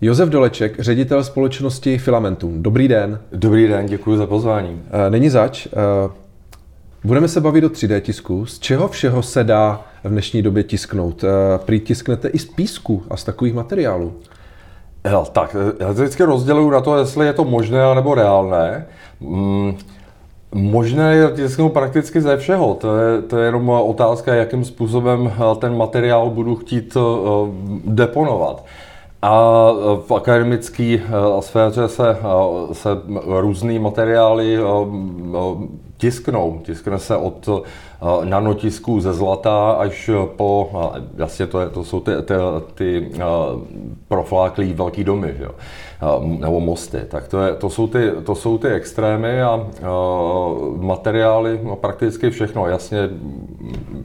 Josef Doleček, ředitel společnosti Filamentum. Dobrý den. Dobrý den, děkuji za pozvání. Eh, není zač. Eh, budeme se bavit o 3D tisku. Z čeho všeho se dá v dnešní době tisknout? Eh, prý tisknete i z písku a z takových materiálů. Tak, já vždycky rozděluju na to, jestli je to možné nebo reálné. Mm, možné je tisknout prakticky ze všeho. To je, to je jenom otázka, jakým způsobem ten materiál budu chtít deponovat. A v akademické sféře se, se různé materiály tisknou. Tiskne se od nanotisků ze zlata až po, jasně to, je, to jsou ty, ty, ty profláklý velký domy, jo? nebo mosty. Tak to, je, to, jsou ty, to jsou ty extrémy a materiály, no, prakticky všechno. Jasně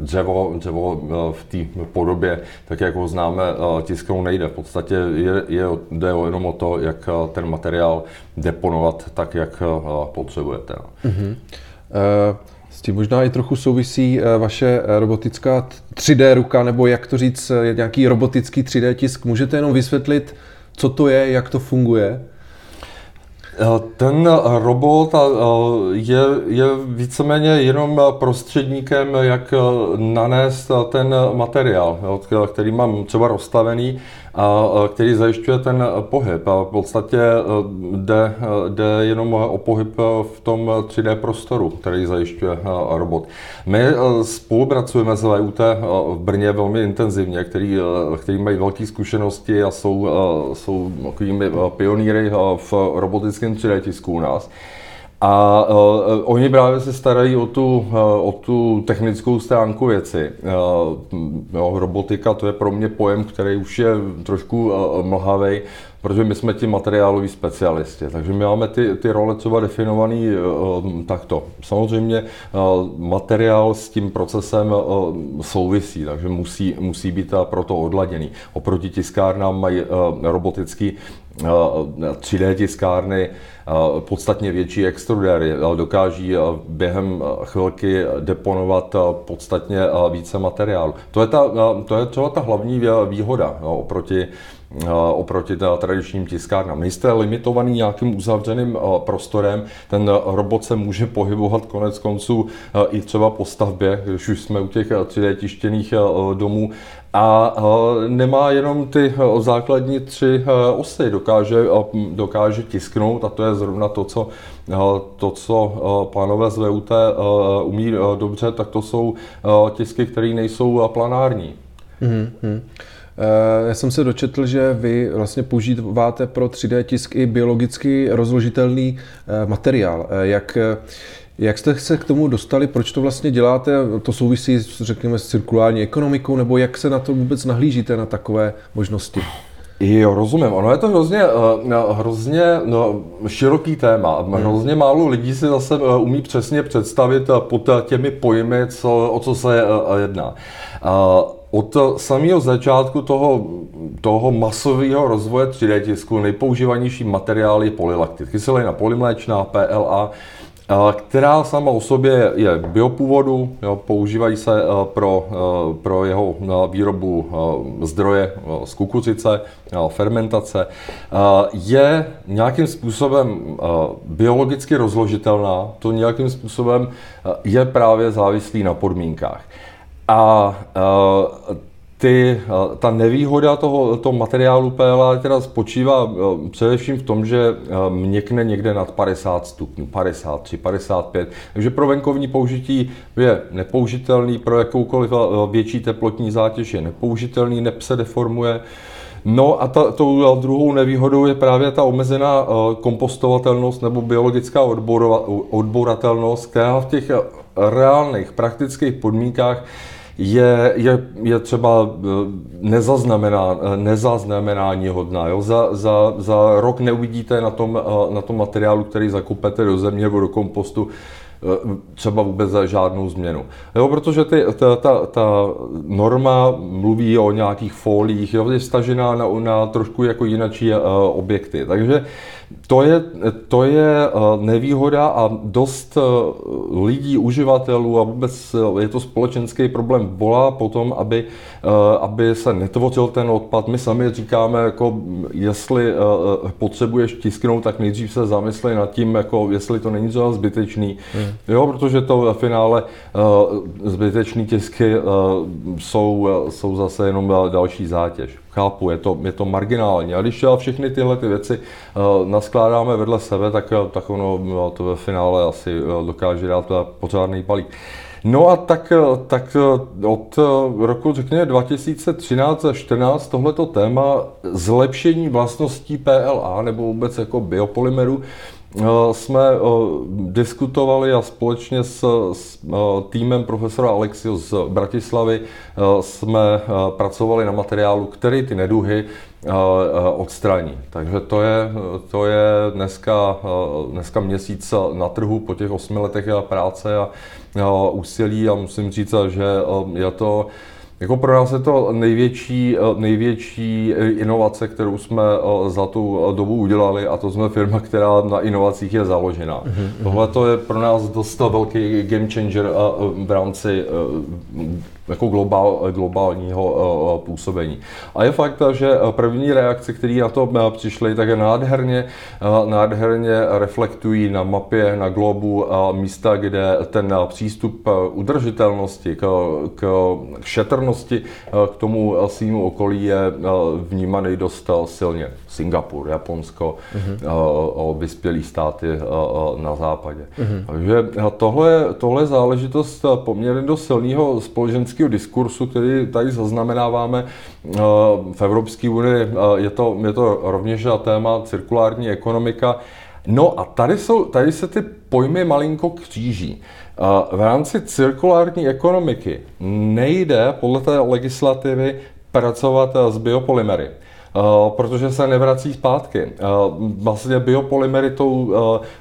dřevo, dřevo v té podobě, tak jak ho známe, tisknou nejde. V podstatě je, je, jde jenom o to, jak ten materiál deponovat tak, jak potřebujete. Mm-hmm. S tím možná i trochu souvisí eh, vaše eh, robotická 3D ruka, nebo jak to říct, nějaký robotický 3D tisk. Můžete jenom vysvětlit, co to je, jak to funguje? Ten robot je, je víceméně jenom prostředníkem, jak nanést ten materiál, který mám třeba rozstavený a který zajišťuje ten pohyb. A v podstatě jde, jde jenom o pohyb v tom 3D prostoru, který zajišťuje robot. My spolupracujeme s VUT v Brně velmi intenzivně, který, který mají velké zkušenosti a jsou, jsou takovými pionýry v robotickém 3D tisku u nás. A uh, oni právě se starají o tu, uh, o tu technickou stránku věci. Uh, jo, robotika to je pro mě pojem, který už je trošku uh, mlhavý, protože my jsme ti materiáloví specialisti. Takže my máme ty, ty role třeba definovaný uh, takto. Samozřejmě uh, materiál s tím procesem uh, souvisí, takže musí, musí být proto odladěný. Oproti tiskárnám mají uh, robotický 3D tiskárny podstatně větší extrudéry, dokáží během chvilky deponovat podstatně více materiálu. To je, ta, to je třeba ta hlavní výhoda oproti oproti tradičním tiskárnám. Nejste limitovaný nějakým uzavřeným prostorem, ten robot se může pohybovat konec konců i třeba po stavbě, když už jsme u těch 3D tištěných domů, a nemá jenom ty základní tři osy, dokáže, dokáže tisknout a to je zrovna to, co, to, co pánové z VUT umí dobře, tak to jsou tisky, které nejsou planární. Mm-hmm. Já jsem se dočetl, že vy vlastně používáte pro 3D tisk i biologicky rozložitelný materiál. Jak, jak jste se k tomu dostali, proč to vlastně děláte? To souvisí, řekněme, s cirkulární ekonomikou, nebo jak se na to vůbec nahlížíte na takové možnosti? Jo, rozumím. Ono je to hrozně, uh, hrozně no, široký téma. Hmm. Hrozně málo lidí si zase uh, umí přesně představit uh, pod těmi pojmy, co, o co se jedná. Od samého začátku toho, toho masového rozvoje 3D tisku nejpoužívanější materiál je polylaktit. Kyselina polymléčná, PLA, která sama o sobě je biopůvodu, jo, používají se pro, pro jeho výrobu zdroje z kukuřice, fermentace, je nějakým způsobem biologicky rozložitelná, to nějakým způsobem je právě závislý na podmínkách. A ty, ta nevýhoda toho, toho materiálu PLA teda spočívá především v tom, že měkne někde nad 50 stupňů, 53, 55. Takže pro venkovní použití je nepoužitelný, pro jakoukoliv větší teplotní zátěž je nepoužitelný, nep se deformuje. No a ta, tou druhou nevýhodou je právě ta omezená kompostovatelnost nebo biologická odboratelnost, která v těch reálných praktických podmínkách je, je, je třeba eh, nezaznamená, eh, nezaznamenání hodná. Jo? Za, za, za rok neuvidíte na tom, eh, na tom materiálu, který zakupete do země nebo do kompostu, třeba vůbec za žádnou změnu. Jo, protože ty, ta, ta, ta norma mluví o nějakých foliích, jo, je stažená na, na trošku jako jinačí objekty. Takže To je, to je nevýhoda a dost lidí, uživatelů a vůbec je to společenský problém volá potom, aby, aby se netvořil ten odpad. My sami říkáme, jako jestli potřebuješ tisknout, tak nejdřív se zamysli nad tím, jako jestli to není třeba zbytečný. Hmm. Jo, protože to ve finále zbytečný tisky jsou, jsou zase jenom další zátěž. Chápu, je to, je to marginální. A když všechny tyhle ty věci uh, naskládáme vedle sebe, tak, tak ono to ve finále asi dokáže dát pořádný balík. No a tak, tak od roku, řekněme, 2013 a 2014 tohleto téma zlepšení vlastností PLA nebo vůbec jako biopolymeru Eh, jsme eh, diskutovali a společně s, s eh, týmem profesora Alexio z Bratislavy jsme pracovali na materiálu, který ty neduhy odstraní. Takže to je, to je dneska, dneska měsíc na trhu po těch osmi letech práce a úsilí a musím říct, že je to jako pro nás je to největší, eh, největší inovace, kterou jsme eh, za tu dobu udělali a to jsme firma, která na inovacích je založená. Mm-hmm. Tohle to je pro nás dost velký game changer eh, v rámci jako globál, globálního působení. A je fakt, že první reakce, které na to přišly, tak je nádherně, nádherně reflektují na mapě, na globu místa, kde ten přístup udržitelnosti k, k, k šetrnosti pozornosti eh, k tomu eh, svýmu okolí je eh, vnímaný dost silně. Singapur, Japonsko, mm-hmm. vyspělý státy na západě. Mm-hmm. Takže tohle, tohle je záležitost poměrně dost silného společenského diskursu, který tady zaznamenáváme v Evropské unii. Je to, je to rovněž téma cirkulární ekonomika. No a tady, jsou, tady se ty pojmy malinko kříží. V rámci cirkulární ekonomiky nejde podle té legislativy pracovat s biopolymery. protože se nevrací zpátky. Vlastně biopolymery tou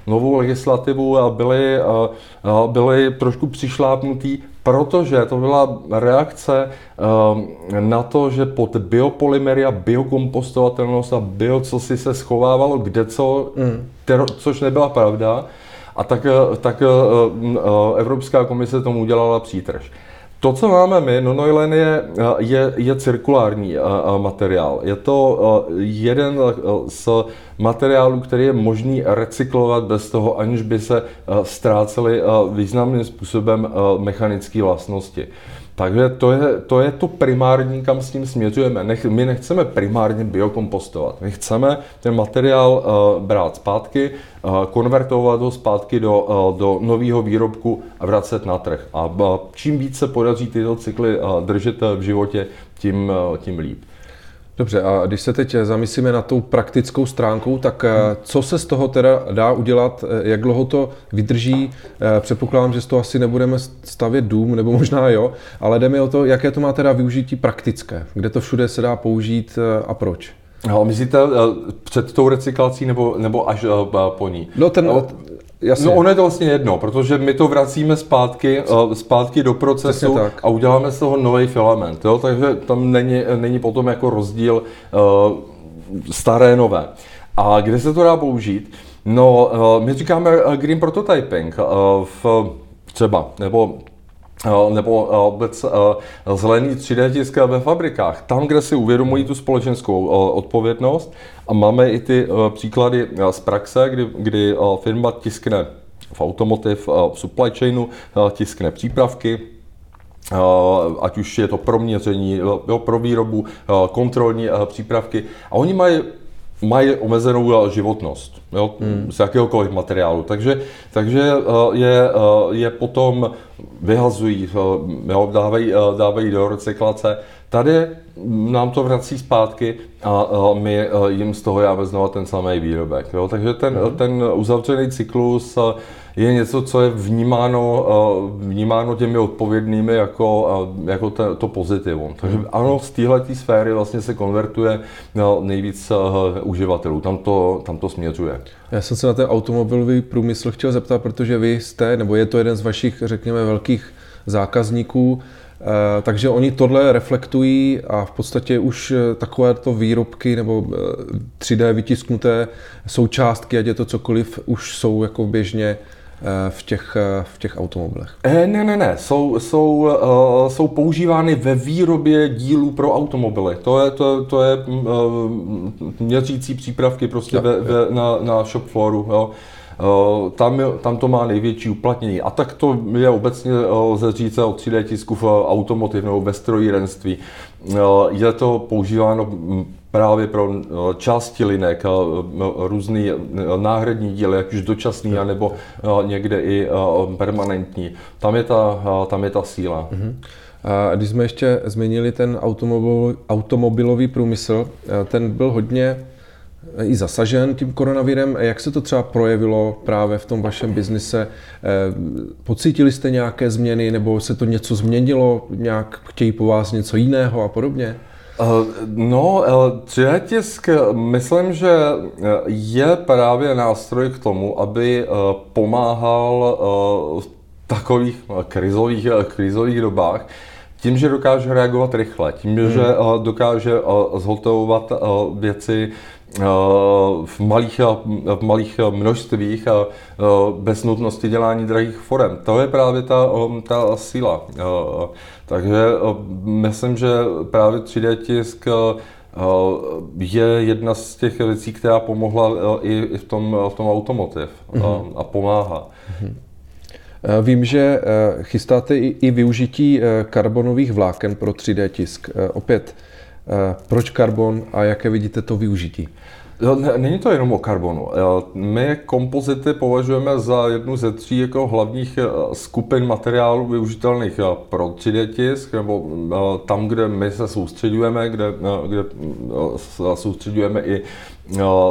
novou legislativou byly, byly trošku přišlápnutý, protože to byla reakce na to, že pod biopolymery a biokompostovatelnost a bio, co si se schovávalo kde co, mm. což nebyla pravda, a tak, eh, tak eh, eh, Evropská komise tomu udělala přítrž. To, co máme my, nonoilen je, je, je cirkulární materiál. Je to jeden z materiálů, který je možný recyklovat bez toho, aniž by se ztrácely významným způsobem mechanické vlastnosti. Takže to je, to je to primární, kam s tím směřujeme. Nech, my nechceme primárně biokompostovat. My chceme ten materiál uh, brát zpátky, uh, konvertovat ho zpátky do, uh, do nového výrobku a vracet na trh. A uh, čím více podaří tyto cykly uh, držet v životě, tím, uh, tím líp. Dobře, a když se teď zamyslíme na tou praktickou stránkou, tak hmm. co se z toho teda dá udělat, eh, jak dlouho to vydrží? Eh, předpokládám, že z toho asi nebudeme stavět dům, nebo možná jo, ale jde mi o to, jaké to má teda využití praktické, kde to všude se dá použít a proč? No, myslíte před tou recyklací nebo, nebo až po ní? No, ten, Jasně. No ono je to vlastně jedno, protože my to vracíme zpátky, uh, zpátky do procesu a uděláme z toho nový filament, jo? takže tam není, není potom jako rozdíl uh, staré, nové. A kde se to dá použít? No, uh, my říkáme green prototyping, v, třeba, nebo nebo vůbec zelený 3D tisk ve fabrikách. Tam, kde si uvědomují tu společenskou odpovědnost a máme i ty příklady z praxe, kdy, kdy firma tiskne v automotiv, v supply chainu, tiskne přípravky, ať už je to pro měření, pro výrobu, kontrolní přípravky. A oni mají mají omezenou životnost jo, hmm. z jakéhokoliv materiálu. Takže, takže eh, je, eh, je potom vyhazují, eh, jo, dávají, dávají do recyklace. Tady nám to vrací zpátky a my jim z toho jáme znovu ten samý výrobek. Jo. Takže ten, hmm. ten uzavřený cyklus je něco, co je vnímáno, eh, vnímáno těmi odpovědnými jako, eh, jako to, to pozitivum. Takže hmm. ano, z téhle sféry vlastně se konvertuje nejvíc eh, uživatelů. Tam to, tam to směřuje. Já jsem se na ten automobilový průmysl chtěl zeptat, protože vy jste, nebo je to jeden z vašich, řekněme, velkých zákazníků. takže oni tohle reflektují a v podstatě už takovéto výrobky nebo 3D vytisknuté součástky, ať je to cokoliv, už jsou jako běžně v těch, eh, v těch automobilech? Eh, ne, ne, ne. Jsou, jsou, uh, jsou používány ve výrobě dílů pro automobily. To je, to, to je uh, měřící přípravky prostě ve, ve, na, na shop flooru. Jo. Tam, tam to má největší uplatnění. A tak to je obecně lze říct o 3D tisku v automotiv nebo ve strojírenství. Je to používáno hm, právě pro eh, části linek, eh, různý eh, náhradní díly, ať už dočasný, nebo někde i permanentní. Tam je ta, tam je ta síla. Uh-huh. A když jsme ještě změnili ten automobil, automobilový průmysl, ten byl hodně i zasažen tím koronavirem. Jak se to třeba projevilo právě v tom vašem biznise? Pocítili jste nějaké změny nebo se to něco změnilo? Nějak chtějí po vás něco jiného a podobně? Eh, no, eh, tisk, myslím, že eh, je právě nástroj k tomu, aby pomáhal v takových krizových, krizových dobách, tím, že dokáže reagovat rychle, tím, hmm. že dokáže zhotovovat věci v malých, v malých množstvích a bez nutnosti dělání drahých forem. To je právě ta, ta síla. Takže myslím, že právě 3D tisk je jedna z těch věcí, která pomohla i v tom, v tom automotiv mm-hmm. a pomáhá. Mm-hmm. Vím, že chystáte i využití karbonových vláken pro 3D tisk. Opět, proč karbon a jaké vidíte to využití? Není to jenom o karbonu. My kompozity považujeme za jednu ze tří jako hlavních eh, skupin materiálů využitelných eh, pro 3D tisk, nebo eh, tam, kde my se soustředujeme, kde, kde soustředujeme i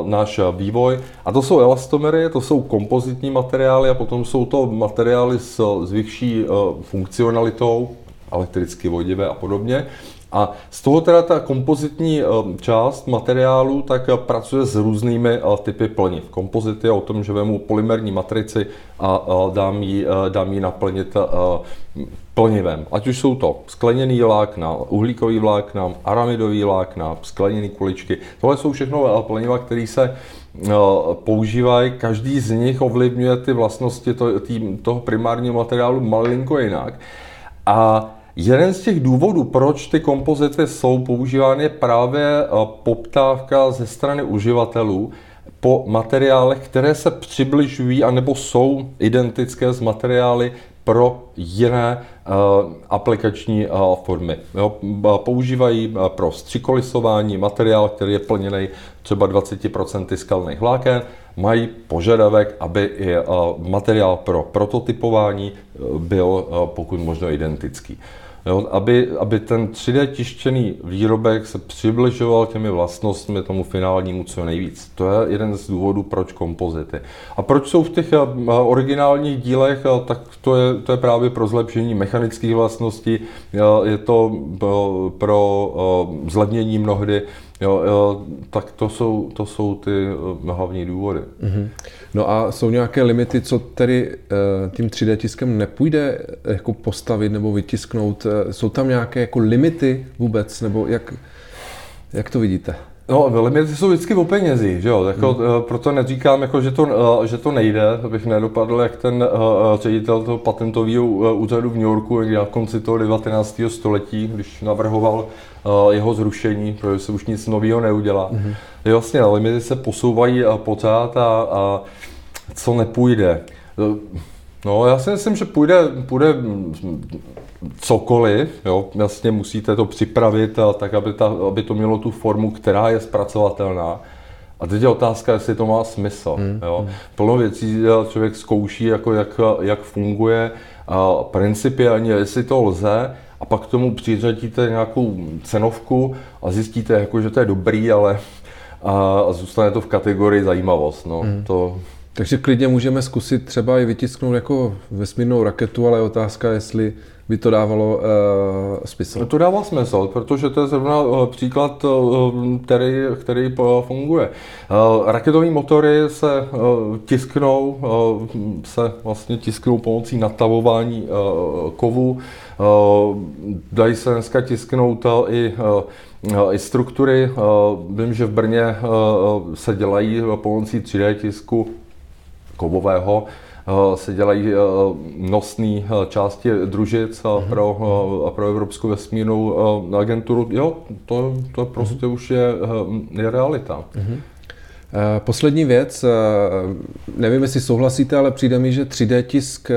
náš vývoj. A to jsou elastomery, to jsou kompozitní materiály a potom jsou to materiály s, s vyšší funkcionalitou, elektricky vodivé a podobně. A z toho teda ta kompozitní eh, část materiálu tak eh, pracuje s různými eh, typy plniv. Kompozit je o tom, že vemu polymerní matrici a dám ji, dám ji naplnit plnivem. Ať už jsou to skleněný vlákna, uhlíkový vlákna, aramidový vlákna, skleněné kuličky. Tohle jsou všechno plniva, které se používají, každý z nich ovlivňuje ty vlastnosti toho primárního materiálu malinko jinak. A Jeden z těch důvodů, proč ty kompozity jsou používány, je právě eh, poptávka ze strany uživatelů po materiálech, které se přibližují anebo jsou identické s materiály pro jiné uh, aplikační uh, formy. Jo, používají uh, pro střikolisování materiál, který je plněný třeba 20% skalných vláken, mají požadavek, aby i materiál pro prototypování byl pokud možno identický. Jo, aby, aby ten 3D tištěný výrobek se přibližoval těmi vlastnostmi tomu finálnímu co nejvíc. To je jeden z důvodů, proč kompozity. A proč jsou v těch eh, originálních dílech, eh, tak to je, to je právě pro zlepšení mechanických vlastností, eh, je to pro zlevnění mnohdy Jo, jo, tak to jsou, to jsou ty uh, hlavní důvody. Mm-hmm. No a jsou nějaké limity, co tedy uh, tím 3D tiskem nepůjde eh, jako postavit nebo vytisknout? Jsou tam nějaké jako limity vůbec, nebo jak, jak to vidíte? No, limity jsou vždycky o penězi, že jo, jako, hmm. proto neříkám, jako, že, to, že to nejde, abych nedopadl jak ten ředitel toho patentového úřadu v New Yorku někdy na konci toho 19. století, když navrhoval jeho zrušení, protože se už nic nového neudělá. Mm-hmm. Vlastně limity se posouvají pořád a, a co nepůjde. No, já si myslím, že půjde, půjde cokoliv, jo, vlastně musíte to připravit tak, aby, ta, aby to mělo tu formu, která je zpracovatelná. A teď je otázka, jestli to má smysl. Mm, jo. Mm. Plno věcí člověk zkouší, jako jak, jak funguje, a principiálně, jestli to lze, a pak k tomu přiřadíte nějakou cenovku a zjistíte, jako, že to je dobrý, ale a, a zůstane to v kategorii zajímavost. No. Mm. To, takže klidně můžeme zkusit třeba i vytisknout jako vesmírnou raketu, ale je otázka, jestli by to dávalo uh, smysl. To dává smysl, protože to je zrovna uh, příklad, uh, který, který funguje. Uh, raketové motory se uh, tisknou, uh, se vlastně tisknou pomocí natavování uh, kovu Dají se dneska tisknout i i struktury. Vím, že v Brně se dělají pomocí 3D tisku kovového, se dělají nosné části družic mm-hmm. pro, pro Evropskou vesmírnou agenturu. Jo, to, to prostě mm-hmm. už je, je realita. Mm-hmm. Poslední věc, nevím, jestli souhlasíte, ale přijde mi, že 3D tisk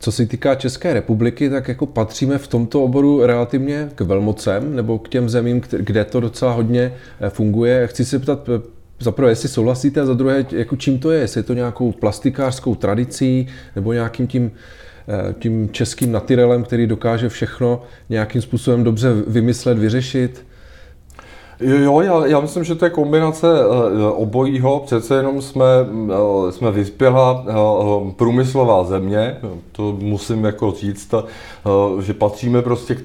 co se týká České republiky, tak jako patříme v tomto oboru relativně k velmocem nebo k těm zemím, kde to docela hodně eh, funguje. Chci se ptat, eh, za prvé, jestli souhlasíte, a za druhé, jako čím to je? Jestli je to nějakou plastikářskou tradicí nebo nějakým tím, eh, tím českým natyrelem, který dokáže všechno nějakým způsobem dobře vymyslet, vyřešit? Jo, já, já myslím, že to je kombinace uh, obojího. Přece jenom jsme, uh, jsme vyspělá průmyslová země, to musím jako říct, že patříme prostě k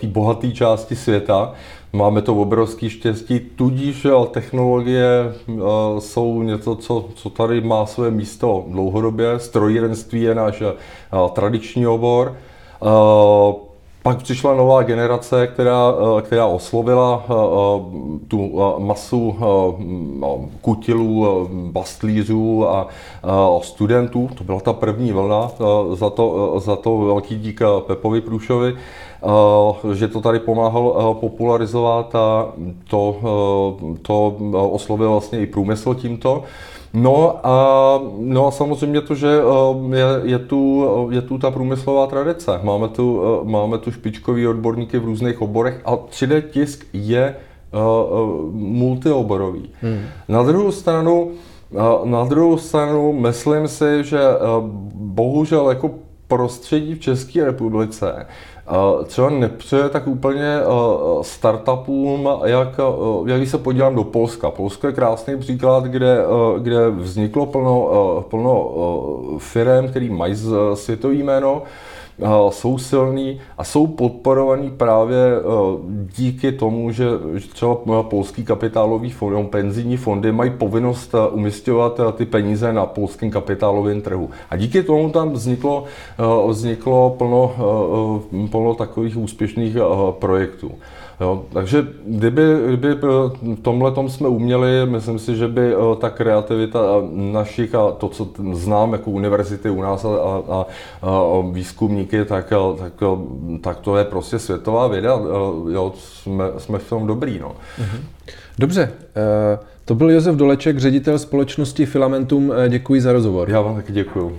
té bohaté části světa. Máme to obrovský štěstí, tudíž technologie jsou něco, co, co tady má své místo dlouhodobě. Strojírenství je náš tradiční obor. Pak přišla nová generace, která, eh, která oslovila eh, eh, tu masu kutilů, bastlířů a studentů. To byla ta první vlna, za to, za to velký dík Pepovi Průšovi, že to tady pomáhal popularizovat a to, to oslovil vlastně i průmysl tímto. No a, no a samozřejmě to, že eh, je, je, tu, je tu ta průmyslová tradice. Máme tu, eh, máme tu špičkový odborníky v různých oborech a 3D tisk je multioborový. Hmm. Na druhou stranu, na druhou stranu myslím si, že bohužel jako prostředí v České republice třeba nepřeje tak úplně startupům, jak, jak když se podívám do Polska. Polsko je krásný příklad, kde, kde vzniklo plno, plno firm, který mají světový jméno, jsou silní a jsou podporovaní právě díky tomu, že třeba polský kapitálový fond, penzijní fondy mají povinnost umistovat ty peníze na polském kapitálovém trhu. A díky tomu tam vzniklo, vzniklo plno, plno takových úspěšných projektů. Jo, takže kdyby, kdyby v tomhle tom jsme uměli, myslím si, že by eh, ta kreativita našich a to, co znám jako univerzity u nás a, a, a, výzkumníky, tak, eh, tak, eh, tak to je prostě světová věda. Jo, jsme, jsme v tom dobrý. No. Mhm. Dobře, to byl Josef Doleček, ředitel společnosti Filamentum. Děkuji za rozhovor. Já vám taky děkuji.